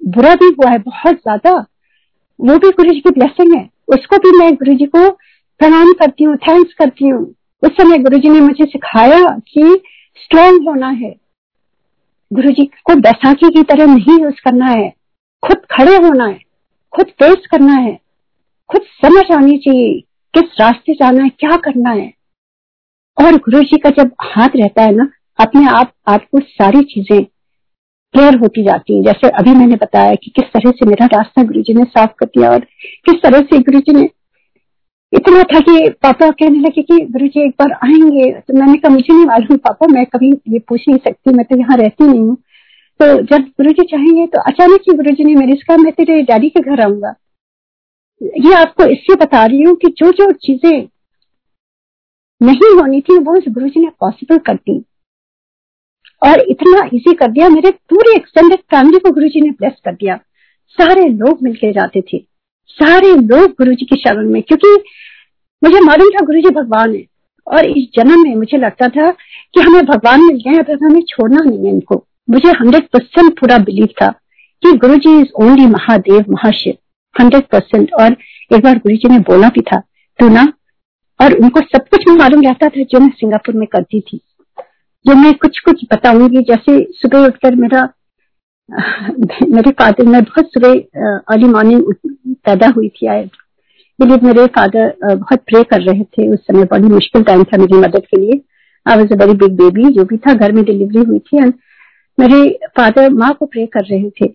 बुरा भी हुआ है, बहुत ज़्यादा, वो भी गुरु जी की ब्लेसिंग है। उसको भी मैं गुरु जी को प्रणाम करती हूँ थैंक्स करती हूँ। उस समय गुरु जी ने मुझे सिखाया कि स्ट्रॉन्ग होना है। गुरु जी को बैसाखी की तरह नहीं यूज़ करना है। खुद खड़े होना है। खुद फेस करना है। खुद समझ आनी चाहिए किस रास्ते जाना है, क्या करना है। और गुरु जी का जब हाथ रहता है ना, अपने आप, आपको सारी चीज़ें क्लियर होती जाती है। जैसे अभी मैंने बताया कि किस तरह से मेरा रास्ता गुरु जी ने साफ़ कर दिया और किस तरह से गुरु जी ने इतना था कि पापा कहने लगे कि गुरु जी एक बार आएँगे। तो मैंने कहा, मुझे नहीं मालूम पापा, मैं कभी ये पूछ नहीं सकती, मैं तो यहाँ रहती नहीं हूँ। तो जब गुरु जी चाहेंगे तो अचानक ही गुरु जी ने मेरे कहा, मैं तेरे डैडी के घर आऊँगा। ये आपको इससे बता रही हूँ कि जो जो चीज़ें नहीं होनी थी, वो इस गुरु जी ने पॉसिबल कर दी। और इतना इजी कर दिया, मेरे पूरे एक्सटेंडेड फैमिली को गुरु जी ने ब्लेस कर दिया। सारे लोग मिलके जाते थे। सारे लोग गुरु जी की शरण में, क्योंकि मुझे मालूम था गुरु जी भगवान है। और इस जन्म में मुझे लगता था कि हमें भगवान मिल गए अब हमें छोड़ना नहीं है इनको। मुझे हंड्रेड परसेंट पूरा बिलीव था कि Guru ji is only Mahadev, Mahashiv. Hundred percent और एक बार गुरु जी ने बोला भी था तो ना, और उनको सब कुछ मालूम रहता था जो मैं सिंगापुर में करती थी। जो मैं कुछ कुछ बताऊँगी, जैसे सुबह उठकर मेरा, मेरे फादर, मैं बहुत सुबह अर्ली मॉर्निंग पैदा हुई थी आए इसलिए मेरे फादर बहुत प्रे कर रहे थे उस समय बड़ी मुश्किल टाइम था मेरी मदद के लिए। I was a very big baby जो भी था, घर में डिलीवरी हुई थी। एंड मेरे फादर माँ को प्रे कर रहे थे।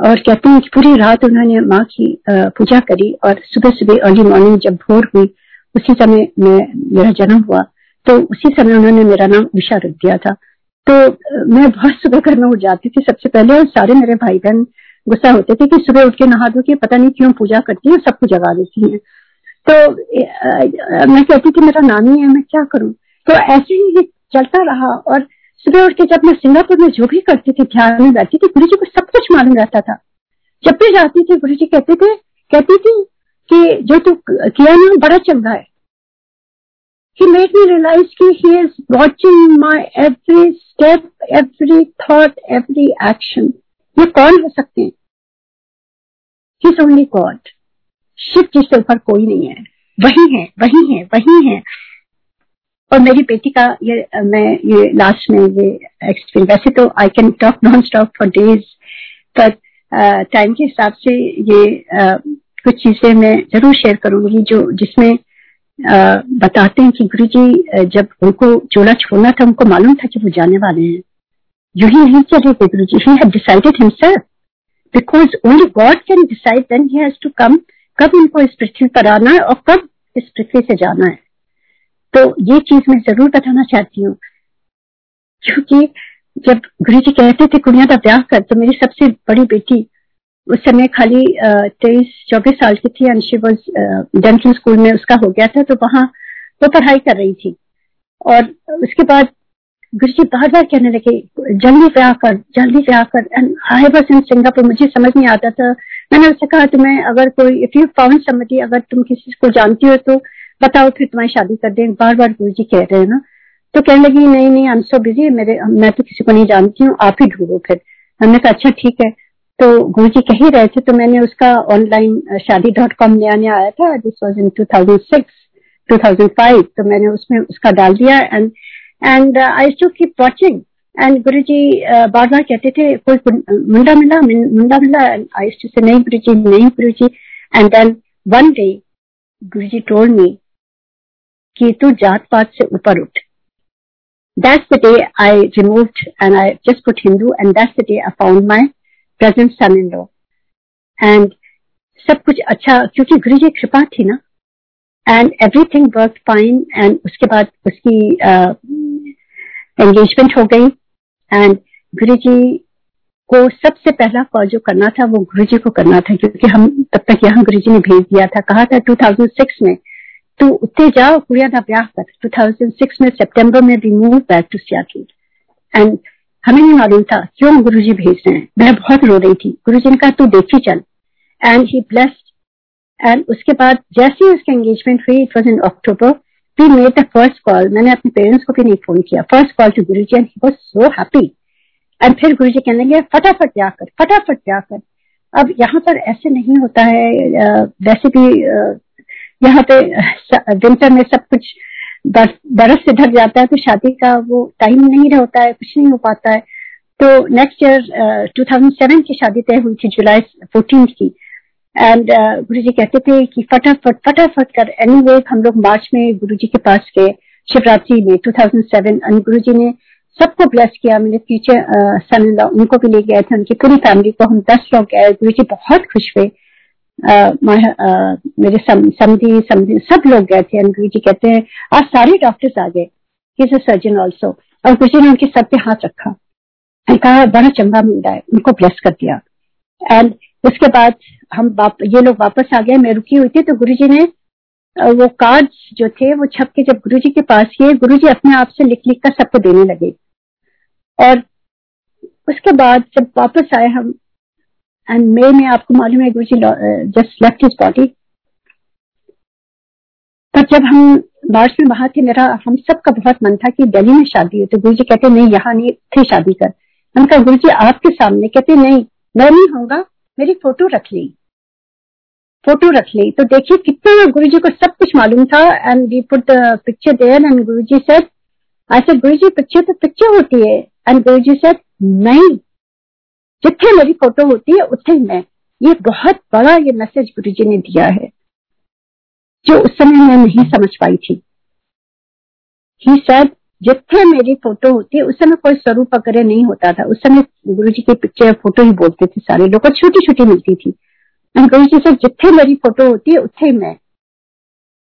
और कहते हैं कि पूरी रात उन्होंने माँ की पूजा करी और सुबह सुबह अर्ली मॉर्निंग जब भोर हुई, उसी समय मैं, मेरा जन्म हुआ। तो उसी समय उन्होंने मेरा नाम उषा रख दिया था। तो मैं बहुत सुबह घर में उठ जाती थी सबसे पहले और सारे मेरे भाई बहन गुस्सा होते थे कि सुबह उठ के नहा दो के पता नहीं क्यों पूजा करती है सबको जगा देती है। तो मैं कहती थी, मेरा नाम ही है, मैं क्या करूँ? तो ऐसे ही चलता रहा और सुबह उठ के जब मैं सिंगापुर में जो भी करती थी ध्यान में बैठती थी गुरु जी को सब कुछ मालूम रहता था। जब भी जाती थी गुरु जी कहते थे कहती थी कि जो तू किया ना बड़ा चंगा है। He made me realize कि he is watching my every step, every thought, every action. ये कौन हो सकते हैं? He is only God. Shiv जी से ऊपर कोई नहीं है। वही है वही है वही है। और मेरी बेटी का ये, मैं ये लास्ट में ये एक्सपीरियंस वैसे तो I can talk non stop for days पर टाइम के हिसाब से ये कुछ चीज़ें मैं ज़रूर शेयर करूँगी जो जिसमें बताते हैं कि गुरु जी जब उनको चोला छोड़ना था, उनको मालूम था कि वो जाने वाले हैं। यू ही नहीं चले थे Guru ji he had decided himself because only God can decide then he has to come कब उनको इस पृथ्वी पर आना है और कब इस पृथ्वी से जाना है। तो ये चीज़ मैं ज़रूर बताना चाहती हूँ। क्योंकि जब गुरु जी कहते थे कुड़िया का ब्याह कर तो मेरी सबसे बड़ी बेटी उस समय खाली तेईस, चौबीस साल की थी एंड वॉज़ डेंटल स्कूल में उसका हो गया था तो वहाँ वो पढ़ाई कर रही थी। और उसके बाद गुरु जी बार बार कहने लगे, जल्दी ब्याह कर, जल्दी ब्याह कर। And I was in Singapore मुझे समझ नहीं आता था। मैंने उससे कहा, तुम्हें अगर कोई इफ़ यू फाउंड समझी अगर तुम किसी को जानती हो तो बताओ फिर तुम्हारी शादी कर दें बार बार गुरु जी कह रहे हैं ना। तो कहने लगी, नहीं नहीं आई सो बिज़ी मेरे, मैं तो किसी को नहीं जानती हूँ, आप ही ढूंढो फिर। हमने कहा अच्छा ठीक है। तो गुरु जी कह ही रहे थे तो मैंने उसका ऑनलाइन शादी डॉट कॉम नया नया आया था this was in two thousand six two thousand five तो मैंने उसमें उसका डाल दिया and and I to keep watching and Guru ji बार बार कहते थे, कोई मुंडा मिला मुंडा मिला? आई से नहीं गुरु जी, नहीं Guru ji. And then one day Guru ji told मी कि तू जात पात से ऊपर उठ। That's the day I removed and I just put Hindu and that's the day I found my present son-in-law. And सब कुछ अच्छा क्योंकि गुरु जी कृपा थी ना। And everything work fine and उसके बाद उसकी एंगेजमेंट uh, हो गई। एंड गुरु जी को सबसे पहला कॉल जो करना था वो गुरु जी को करना था क्योंकि हम तब तक यहाँ गुरु जी ने भेज दिया था। कहा था 2006 में का ब्याह कर। 2006 में सितंबर में we move back to Seattle and हमें नहीं मालूम था, क्यों गुरु जी भेज रहे हैं? मैं बहुत रो रही थी। गुरु जी ने कहा, तू देखी चल। एंड ही ब्लेस्ड एंड उसके बाद, जैसे ही उसकी एंगेजमेंट हुई it was in October we made the first call मैंने अपने पेरेंट्स को भी नहीं फ़ोन किया। First call to Guru ji and he was so happy and फिर गुरु जी कहने लगे, फटाफट क्या कर, फटाफट क्या कर। अब यहाँ पर ऐसे नहीं होता है वैसे भी यहाँ पे विंटर में सब कुछ बर्फ़ से ढक जाता है तो शादी का वो टाइम नहीं होता है कुछ नहीं हो पाता है। तो नेक्स्ट ईयर 2007 की शादी तय हुई थी जुलाई फोर्टीन की। एंड uh, गुरु जी कहते थे कि फटाफट फटाफट कर एनी anyway, हम लोग मार्च में गुरु जी के पास गए शिवरात्रि में 2007 एंड गुरु जी ने सबको ब्लेस किया मेरे फ्यूचर सन लॉ उनको भी ले गए थे उनकी पूरी फैमिली को हम दस लोग गए गुरु जी बहुत खुश हुए। मेरे समझी समझी सब लोग गए थे गुरु जी कहते हैं, आज सारे डॉक्टर्स आ गए सर्जन ऑल्सो और गुरु ने उनके सब पे हाथ रखा। कहा, बड़ा चंगा मिल है, उनको ब्लेस कर दिया. एंड उसके बाद हम ये लोग वापस आ गए, मैं रुकी हुई थी तो गुरु जी ने वो कार्ड्स जो थे, वो छप के जब गुरु जी के पास किए, गुरु जी अपने आप से लिख लिख कर सबको देने लगे। और उसके बाद जब वापस आए हम एंड मे में आपको मालूम है Guru ji just left his body पर जब हम मार्च में बाहर थे, मेरा, हम सबका बहुत मन था कि दिल्ली में शादी हो तो गुरु जी कहते, नहीं, यहाँ नहीं थे शादी कर. हम कहा गुरु जी आपके सामने, कहते, नहीं, मैं नहीं होगा मेरी फ़ोटो रख ली. फ़ोटो रख ली। तो देखिए, कितना गुरु जी को सब कुछ मालूम था and we put picture there and Guru ji I said Guru ji picture तो पिक्चर होती है. एंड गुरु जी सेड नहीं जितने मेरी फ़ोटो होती है, उतने मैं। ये बहुत बड़ा ये मैसेज गुरु जी ने दिया है, जो उस समय मैं नहीं समझ पाई थी। ही शायद जितने मेरी फ़ोटो होती है, उस समय कोई स्वरूप वगैरह नहीं होता था। उस समय गुरु जी की पिक्चर फ़ोटो ही बोलते थे सारे लोग छोटी छोटी मिलती थी। गुरु जी से जितने मेरी फ़ोटो होती है, उतने मैं।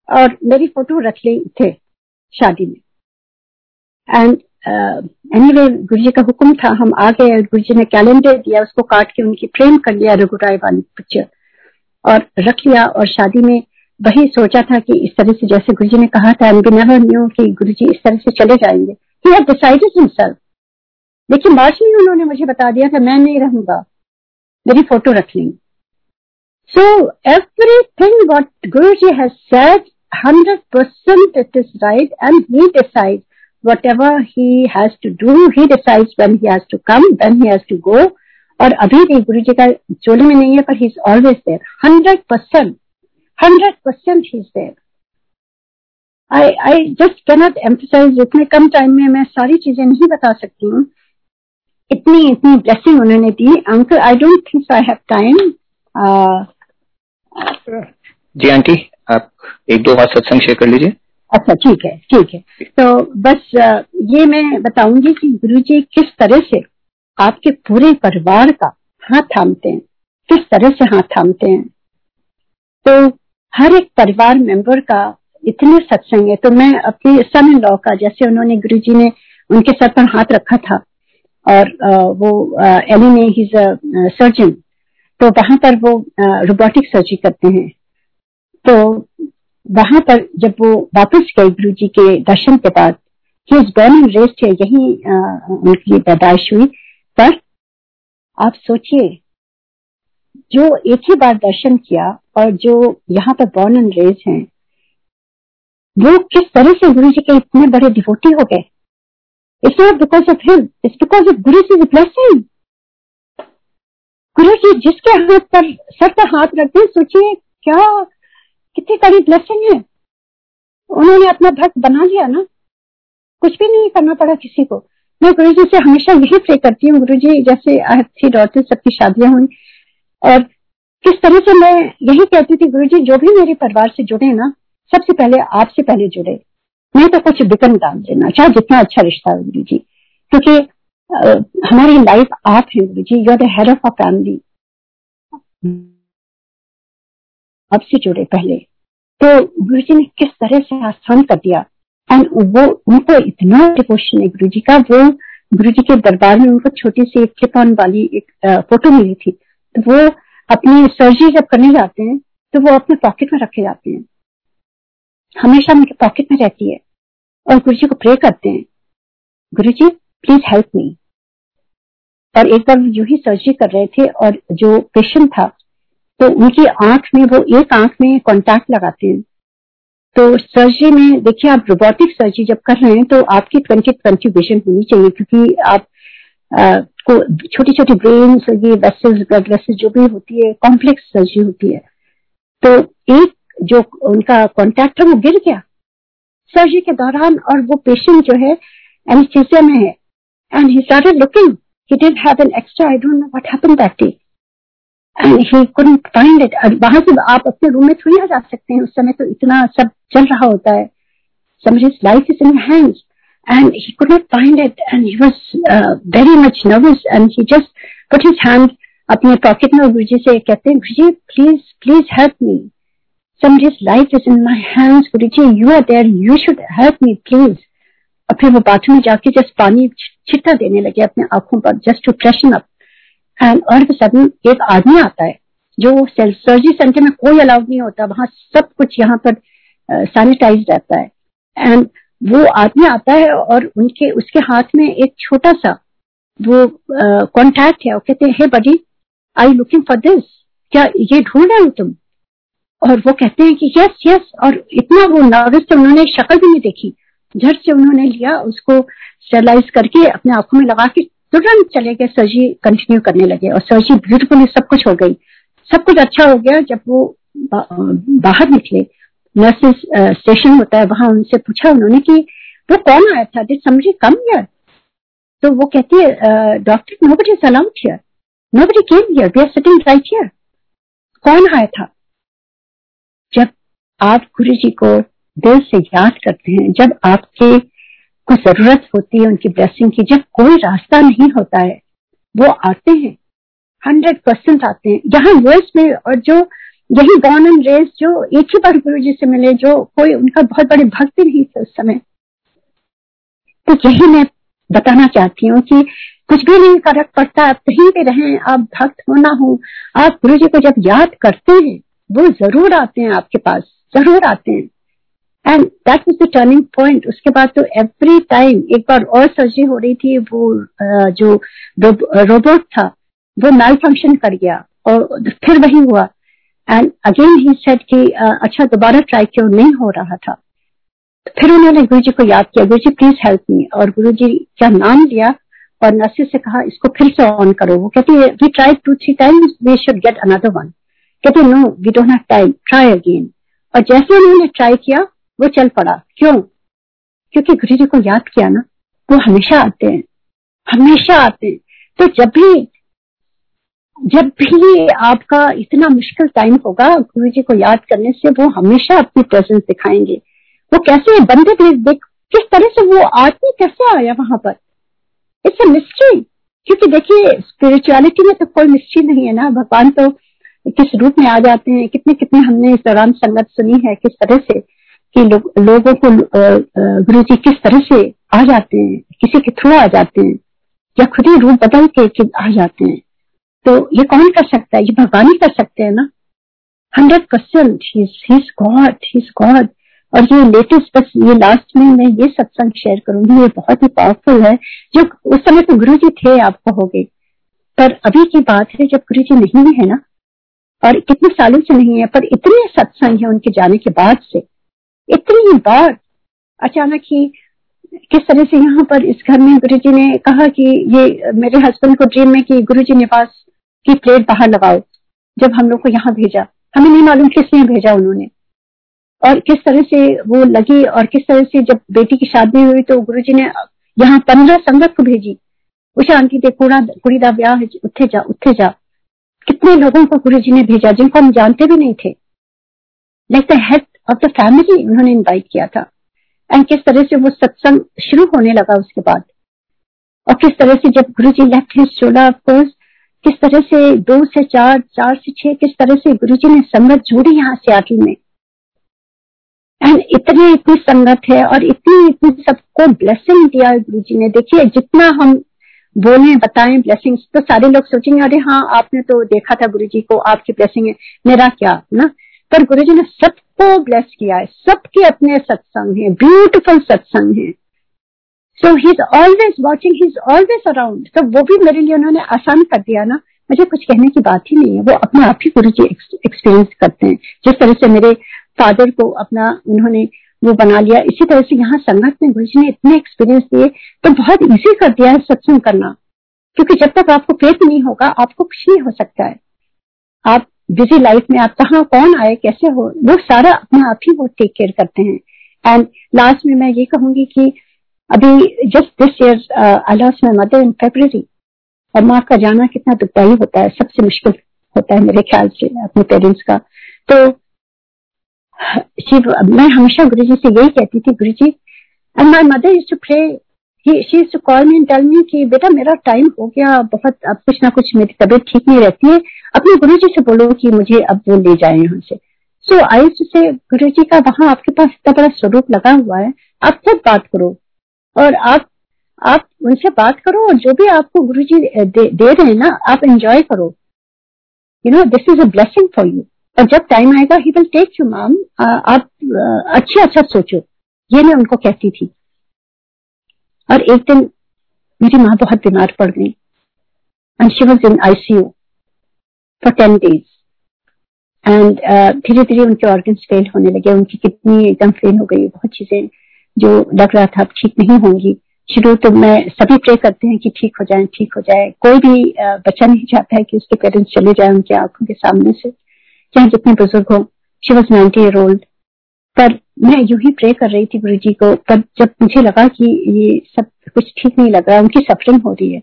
और मेरी फ़ोटो रख ली थे शादी में। And anyway uh, Guru ji का हुक्म था हम आ गए गुरु जी ने कैलेंडर दिया उसको काट के उनकी फ्रेम कर लिया रघुराय वाली पिक्चर और रख लिया और शादी में वही सोचा था कि इस तरह से जैसे गुरु जी ने कहा था नेवर न्यू कि गुरु जी इस तरह से चले जाएँगे। ही डिसाइडेड हिमसेल्फ लेकिन बाद में उन्होंने मुझे बता दिया था मैं नहीं रहूँगा। मेरी फ़ोटो रख लेंगे So everything what Guruji has said, 100% it is right and he decides whatever he has to do, he decides when he has to come, when he has to go. और अभी भी गुरु जी का जोड़ी में नहीं है पर he is always there hundred percent hundred percent he is there I I just cannot emphasize इतने कम टाइम में मैं सारी चीज़ें नहीं बता सकती हूँ। इतनी इतनी ब्लेसिंग उन्होंने दी। Uncle I don't think I have time ji aunty आप एक दो बार सत्संग शेयर कर लीजिए। अच्छा ठीक है ठीक है। तो बस ये मैं बताऊँगी कि गुरु जी किस तरह से आपके पूरे परिवार का हाथ थामते हैं, किस तरह से हाथ थामते हैं। तो हर एक परिवार मेंबर का इतने सत्संग है तो मैं अपने सन इन लॉ का, जैसे उन्होंने गुरु जी ने उनके सर पर हाथ रखा था, और वो एली ने हिज सर्जन तो वहाँ पर वो रोबोटिक सर्जरी करते हैं। तो वहाँ पर जब वो वापस गए गुरु जी के दर्शन के बाद रेस्ट है यही उनकी पैदाइश हुई, पर आप सोचिए, जो एक ही बार दर्शन किया और जो यहाँ पर बॉर्न एंड रेज हैं, वो किस तरह से गुरु जी के इतने बड़े डिवोटी हो गए? It's not because of him it's because of Guru ji blessing गुरु जी जिसके हाथ पर, सर पर हाथ रखते हैं, सोचिए, क्या कितनी कड़ी ब्लेसिंग है। उन्होंने अपना भक्त बना लिया ना। कुछ भी नहीं करना पड़ा किसी को। मैं गुरु जी से हमेशा यही प्रे करती हूँ गुरु जी जैसे सबकी शादियाँ हुई। और किस तरह से मैं यही कहती थी गुरु जी जो भी मेरे परिवार से जुड़े ना, सबसे पहले आपसे पहले जुड़े। नहीं तो कुछ बिकन डाल देना चाहे, जितना अच्छा रिश्ता है गुरु जी क्योंकि हमारी लाइफ आप है Guru ji you're the head of a family आपसे जुड़े पहले। तो गुरु जी ने किस तरह से आसान कर दिया? एंड वो, उनको इतना डिवोशन है गुरु जी का, वो गुरु जी के दरबार में उनको छोटी सी क्लिप ऑन वाली एक फ़ोटो मिली थी। तो वो अपनी सर्जरी जब करने जाते हैं तो वो अपने पॉकेट में रखे जाते हैं। हमेशा उनके पॉकेट में रहती है और गुरु जी को प्रे करते हैं। गुरु जी प्लीज़ हेल्प मी और एक बार जो ही सर्जरी कर रहे थे और जो पेशेंट था तो उनकी आँख में, वो एक आँख में कॉन्टैक्ट लगाते हैं। तो सर्जरी में, देखिए आप रोबोटिक सर्जरी जब कर रहे हैं तो आपकी विजन होनी चाहिए, क्योंकि आप को छोटी छोटी ब्रेन ये वेसल्स ब्लड वेसल्स जो भी होती है कॉम्प्लेक्स सर्जरी होती है। तो एक जो उनका कॉन्टैक्ट है, वो गिर गया। सर्जरी के दौरान और वो पेशेंट जो है एनेस्थीसिया में है। And he started looking he did have an extra I don't know what happened that day he couldn't find it वहाँ से आप अपने रूम में थोड़ी आ जा सकते हैं उस समय तो इतना सब चल रहा होता है somebody's life is in hands and he could not find it and he was uh, very much nervous and he just put his hand अपने पॉकेट में गुरुजी से कहते हैं Guruji please please help me somebody's life is in my hands Guruji you are there you should help me please और फिर वो bathroom में जाके जस्ट पानी छिट्टा देने लगे अपने आँखों पर just to freshen up all sudden एक आदमी आता है जो सर्जरी सेंटर में कोई अलाउड नहीं होता वहाँ सब कुछ यहाँ पर सैनिटाइज रहता है। एंड वो आदमी आता है और उनके उसके हाथ में एक छोटा सा वो कॉन्टैक्ट uh, है वो कहते हैं hey buddy I looking for this क्या ये ढूंढ रहे हो तुम? और वो कहते हैं कि यस यस और इतना वो नर्वस थे उन्होंने शक्ल भी नहीं देखी। झट से उन्होंने लिया उसको स्टेलाइज करके अपने आँखों में लगा के तुरंत चले गए सर्जरी कंटिन्यू करने लगे और सर्जरी ब्यूटीफुली सब कुछ हो गई। सब कुछ अच्छा हो गया जब वो बाहर निकले। नर्सेस स्टेशन होता है, वहाँ उनसे पूछा उन्होंने कि वो कौन आया था? डिड समझी, कम हियर तो वो कहती है doctor no but is allowed no but came here we are sitting right here कौन आया था? जब आप गुरु जी को दिल से याद करते हैं, जब आपके को ज़रूरत होती है उनकी ब्लेसिंग की, जब कोई रास्ता नहीं होता है, वो आते हैं हंड्रेड परसेंट आते हैं। यहाँ यूएस में और जो यही बॉर्न एंड रेस जो एक ही बार गुरु जी से मिले, जो कोई उनका बहुत बड़े भक्त नहीं थे उस समय। तो यही मैं बताना चाहती हूँ कि कुछ भी नहीं फ़र्क पड़ता, आप कहीं भी रहें, आप भक्त हो ना हो, आप गुरु जी को जब याद करते हैं, वो ज़रूर आते हैं आपके पास, ज़रूर आते हैं। And that was the turning point उसके बाद तो एवरी टाइम एक बार और सर्जरी हो रही थी, वो जो रोबोट था, वो मेल फ़ंक्शन कर गया और फिर वही हुआ। एंड अगेन ही सेड कि अच्छा दोबारा ट्राई क्यों नहीं हो रहा था? तो फिर उन्होंने गुरु जी को याद किया गुरु जी प्लीज़ हेल्प मी और गुरु जी का नाम लिया और नर्सिस से कहा, इसको फिर से ऑन करो। वो कहती है we try two three times we should get another one कहते no we don't have time try again और जैसे उन्होंने ट्राई किया वो चल पड़ा। क्यों? क्योंकि गुरु जी को याद किया ना, वो हमेशा आते हैं, हमेशा आते हैं। तो जब भी जब भी आपका इतना मुश्किल टाइम होगा, गुरु जी को याद करने से वो हमेशा अपनी प्रेजेंस दिखाएँगे। वो कैसे बंदे देख किस तरह से वो आदमी कैसे आया वहाँ पर? इट्स अ मिस्ट्री क्योंकि देखिए स्पिरिचुअलिटी में तो कोई मिस्ट्री नहीं है ना। भगवान तो किस रूप में आ जाते हैं कितने कितने हमने इस दौरान संगत सुनी है, किस तरह से। कि लो, लोगों को गुरु जी किस तरह से आ जाते हैं किसी के थ्रू आ जाते हैं या खुद ही रूप बदल के आ जाते हैं। तो ये कौन कर सकता है? ये भगवान ही कर सकते हैं ना। Hundred percent God his God और ये लेटेस्ट बस ये लास्ट में मैं ये सत्संग शेयर करूँगी ये बहुत ही पावरफुल है। जो उस समय तो गुरु जी थे आप कहोगे पर अभी की बात है जब गुरु जी नहीं है ना और कितने सालों से नहीं है पर इतने सत्संग है उनके जाने के बाद से। इतनी बार अचानक ही किस तरह से यहाँ पर इस घर में गुरु ने कहा कि ये मेरे हस्बैंड को ड्रीम में कि गुरु जी निवास की प्लेट बाहर लगाओ, जब हम लोग को यहाँ भेजा। हमें नहीं मालूम किस लिए भेजा उन्होंने। और किस तरह से वो लगी और किस तरह से जब बेटी की शादी हुई तो गुरु जी ने यहाँ पंद्रह संगत को भेजी। उषा आंटी थे कुड़ा कुड़ी का ब्याह उत्थे जा उत्थे जा। कितने लोगों को गुरु जी ने भेजा, जिनको हम जानते भी नहीं थे। Like the head of the family उन्होंने इनवाइट किया था। एंड किस तरह से वो सत्संग शुरू होने लगा उसके बाद? और किस तरह से जब गुरु जी लेफ़्ट हिज चोला ऑफकोर्स किस तरह से दो से चार चार से छह, किस तरह से गुरु जी ने संगत जोड़ी यहाँ सियाटल में? एंड इतनी इतनी संगत है और इतनी इतनी सबको ब्लेसिंग दिया गुरु जी ने। देखिए, जितना हम बोले, बताएँ ब्लेसिंग्स तो सारे लोग सोचेंगे, अरे हाँ आपने तो देखा था गुरु जी को, आपकी ब्लेसिंग है। मेरा क्या, ना? पर गुरु जी ने सबको ब्लेस किया है। सबके अपने सत्संग है। ब्यूटिफुल सत्संग है। So he is always watching he is always around तो वो भी मेरे लिए उन्होंने आसान कर दिया ना। मुझे कुछ कहने की बात ही नहीं है। वो अपने आप ही गुरु जी एक्सपीरियंस करते हैं। जिस तरह से मेरे फादर को अपना उन्होंने वो बना लिया, इसी तरह से यहाँ संगत में गुरु जी ने इतने एक्सपीरियंस दिए तो बहुत इजी कर दिया है सत्संग करना। क्योंकि जब तक आपको फेथ नहीं होगा, आपको कुछ नहीं हो सकता है। आप बिज़ी लाइफ में आप कहा, कौन आए, कैसे हो, वो सारा अपने आप ही वो टेक केयर करते हैं। एंड लास्ट में मैं ये कहूँगी कि अभी just this year my mother in February और माँ का जाना कितना दुखदायी होता है, सबसे मुश्किल होता है मेरे ख्याल से अपने पेरेंट्स का। तो शिव, मैं हमेशा गुरु जी से यही कहती थी Guru ji and my mother is to pray बेटा मेरा टाइम हो गया बहुत अब कुछ ना कुछ मेरी तबीयत ठीक नहीं रहती है। अपने गुरु जी से बोलो कि मुझे अब वो ले जाए यहाँ से। सो आई से गुरु जी का वहाँ आपके पास इतना बड़ा स्वरूप लगा हुआ है आप सब बात करो। और आप आप उनसे बात करो और जो भी आपको गुरु जी दे, दे रहे हैं ना आप एंजॉय करो। You know this is a blessing for you और जब टाइम आएगा he will take you ma'am आप अच्छे अच्छा सोचो। ये मैं उनको कहती थी। और एक दिन मेरी माँ बहुत बीमार पड़ गई। And she was in ICU for ten days and धीरे धीरे उनके ऑर्गन्स फेल होने लगे। उनकी किडनी एकदम फेल हो गई। बहुत चीज़ें जो लग रहा था ठीक नहीं होंगी। शुरू तो मैं सभी प्रे करते हैं कि ठीक हो जाए, ठीक हो जाए। कोई भी बच्चा नहीं चाहता है कि उसके पेरेंट्स चले जाए उनके आँखों के सामने से। चाहे जितने बुज़ुर्ग हो। She was ninety year old पर मैं यू ही प्रे कर रही थी गुरु जी को, तब जब मुझे लगा कि ये सब कुछ ठीक नहीं लग रहा, उनकी सफरिंग हो रही है।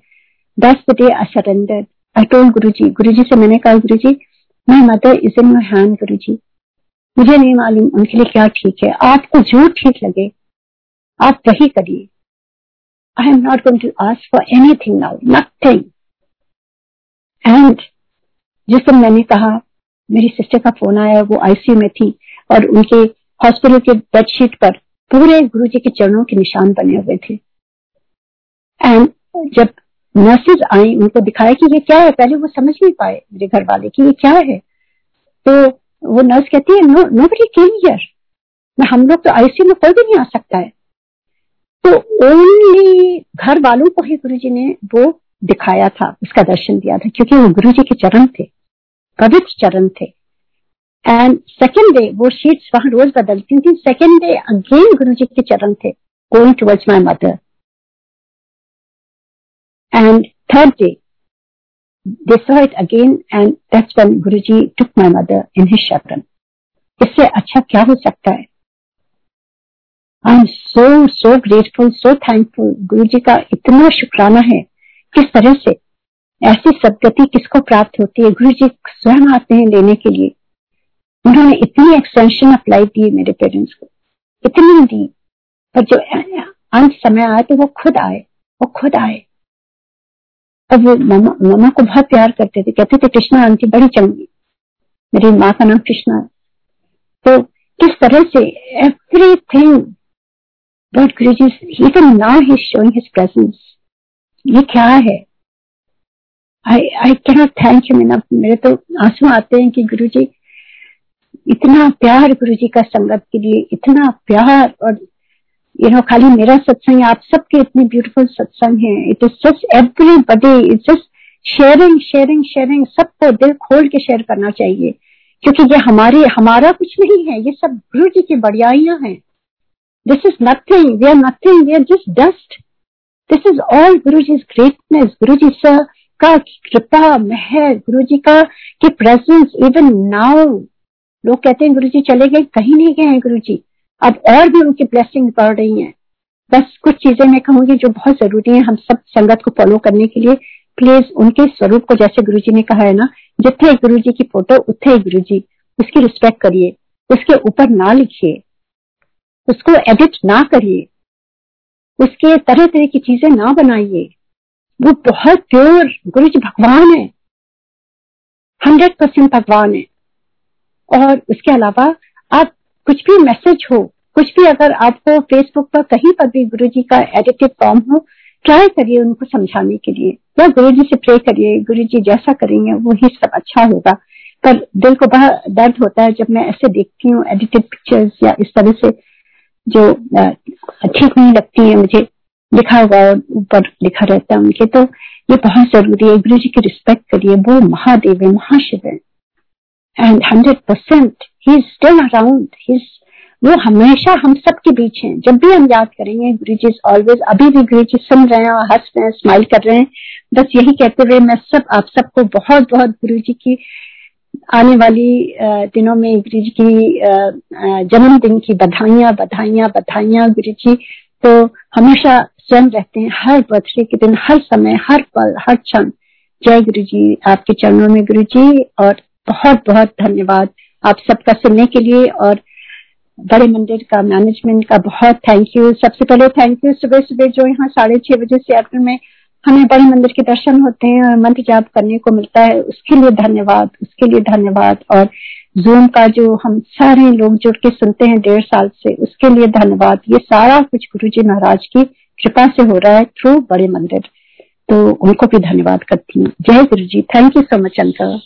This the day I surrender I told Guru ji Guru ji से मैंने कहा, Guru ji my mother is in my hand Guru ji. मुझे नहीं मालूम उनके लिए क्या ठीक है। आपको जो ठीक लगे, आप वही करिए। I am not going to ask for anything now nothing and जिस दिन मैंने कहा, मेरी सिस्टर का फ़ोन आया, वो आईसीयू में थी, और उनके हॉस्पिटल के बेडशीट पर पूरे गुरु जी के चरणों के निशान बने हुए थे। एंड जब नर्सेज आई, उनको दिखाया कि ये क्या है, पहले वो समझ नहीं पाए मेरे घर वाले कि ये क्या है। तो वो नर्स कहती है नो नो बड़ी केम हियर हम लोग तो आईसीयू में कोई भी नहीं आ सकता है। तो ओनली घर वालों को ही गुरु जी ने वो दिखाया था, उसका दर्शन दिया था, क्योंकि वो गुरु जी के चरण थे, पवित्र चरण थे। एंड सेकेंड डे वो शीट्स वहाँ रोज बदलती थी। सेकेंड डे अगेन गुरु जी के चरण थे going towards my mother and third day they saw it again, and that's when Guruji took my mother in his sharan. इससे अच्छा क्या हो सकता है? I am so so grateful so thankful Guru ji का इतना शुक्राना है। किस तरह से? ऐसी सदगति किसको प्राप्त होती है? गुरु जी स्वयं आते हैं लेने के लिए। उन्होंने इतनी एक्सटेंशन ऑफ़ लाइफ दी मेरे पेरेंट्स को। इतनी दी। पर जो अंत समय आए तो वो खुद आए, वो खुद आए। और वो मामा मामा को बहुत प्यार करते थे। कहते थे, कृष्णा, आंटी बड़ी चंगी। मेरी माँ का नाम कृष्णा तो किस तरह से everything but Guru ji even now he showing his presence ये क्या है? I I cannot thank you Meena मेरे तो आँसू आते हैं कि गुरु जी इतना प्यार गुरु जी का संगत के लिए, इतना प्यार और यू नो खाली मेरा सत्संग, आप सबके इतने ब्यूटीफुल सत्संग है। It is just everybody it's just sharing sharing sharing सबको दिल खोल के शेयर करना चाहिए। क्योंकि ये हमारे, हमारा कुछ नहीं है, ये सब गुरु जी की बढ़ियाइयाँ हैं। This is nothing we are nothing we are just dust this is all Guru ji greatness Guru ji sir का कृपा, मेहर गुरु जी की प्रेजेंस इवन नाउ लोग कहते हैं गुरु जी चले गए, कहीं नहीं गए हैं गुरु जी अब और भी उनकी ब्लेसिंग बढ़ रही है। बस कुछ चीज़ें मैं कहूँगी जो बहुत ज़रूरी है हम सब संगत को फॉलो करने के लिए। प्लीज़ उनके स्वरूप को जैसे गुरु जी ने कहा है ना जिथे गुरु जी की फ़ोटो उठे गुरु जी उसकी रिस्पेक्ट करिए, उसके ऊपर ना लिखिए, उसको एडिट ना करिए, उसके तरह तरह की चीज़ें ना बनाइए। वो बहुत प्योर गुरु जी भगवान है। हंड्रेड परसेंट भगवान है। और उसके अलावा आप कुछ भी मैसेज हो, कुछ भी अगर आपको फेसबुक पर कहीं पर भी गुरु जी का एडिटिव फॉर्म हो ट्राई करिए उनको समझाने के लिए। या गुरु जी से प्रे करिए, गुरु जी जैसा करेंगे वो ही सब अच्छा होगा। पर दिल को बड़ा दर्द होता है जब मैं ऐसे देखती हूँ एडिटेड पिक्चर्स या इस तरह से जो ठीक नहीं लगती है, मुझे लिखा हुआ ऊपर लिखा रहता है उनके तो ये बहुत ज़रूरी है। गुरु जी की रिस्पेक्ट करिए, वो महादेव है, महाशिव है। And hundred percent he is still around his वो हमेशा हम सब के बीच हैं। जब भी हम याद करेंगे गुरु जी ऑलवेज अभी भी गुरु जी सुन रहे हैं और हंस रहे हैं स्माइल कर रहे हैं। बस यही कहते हुए मैं सब, आप सबको बहुत बहुत गुरु जी की आने वाली दिनों में गुरु जी की जन्मदिन की बधाइयाँ बधाइयाँ बधाइयाँ गुरु जी तो हमेशा स्वयं रहते हैं। हर बर्थडे के दिन, हर समय, हर पल, हर क्षण। जय गुरु जी आपके चरणों में गुरु जी और बहुत बहुत धन्यवाद आप सबका सुनने के लिए और बड़े मंदिर का मैनेजमेंट का बहुत थैंक यू सबसे पहले थैंक यू सुबह सुबह जो यहाँ साढ़े छह बजे से अप्रैल में हमें बड़े मंदिर के दर्शन होते हैं और मंत्र जाप करने को मिलता है, उसके लिए धन्यवाद, उसके लिए धन्यवाद और जूम का जो हम सारे लोग जुड़ के सुनते हैं डेढ़ साल से, उसके लिए धन्यवाद। ये सारा कुछ गुरु जी महाराज की कृपा से हो रहा है थ्रू बड़े मंदिर। तो उनको भी धन्यवाद करती हूँ। जय Guru ji thank you so much uncle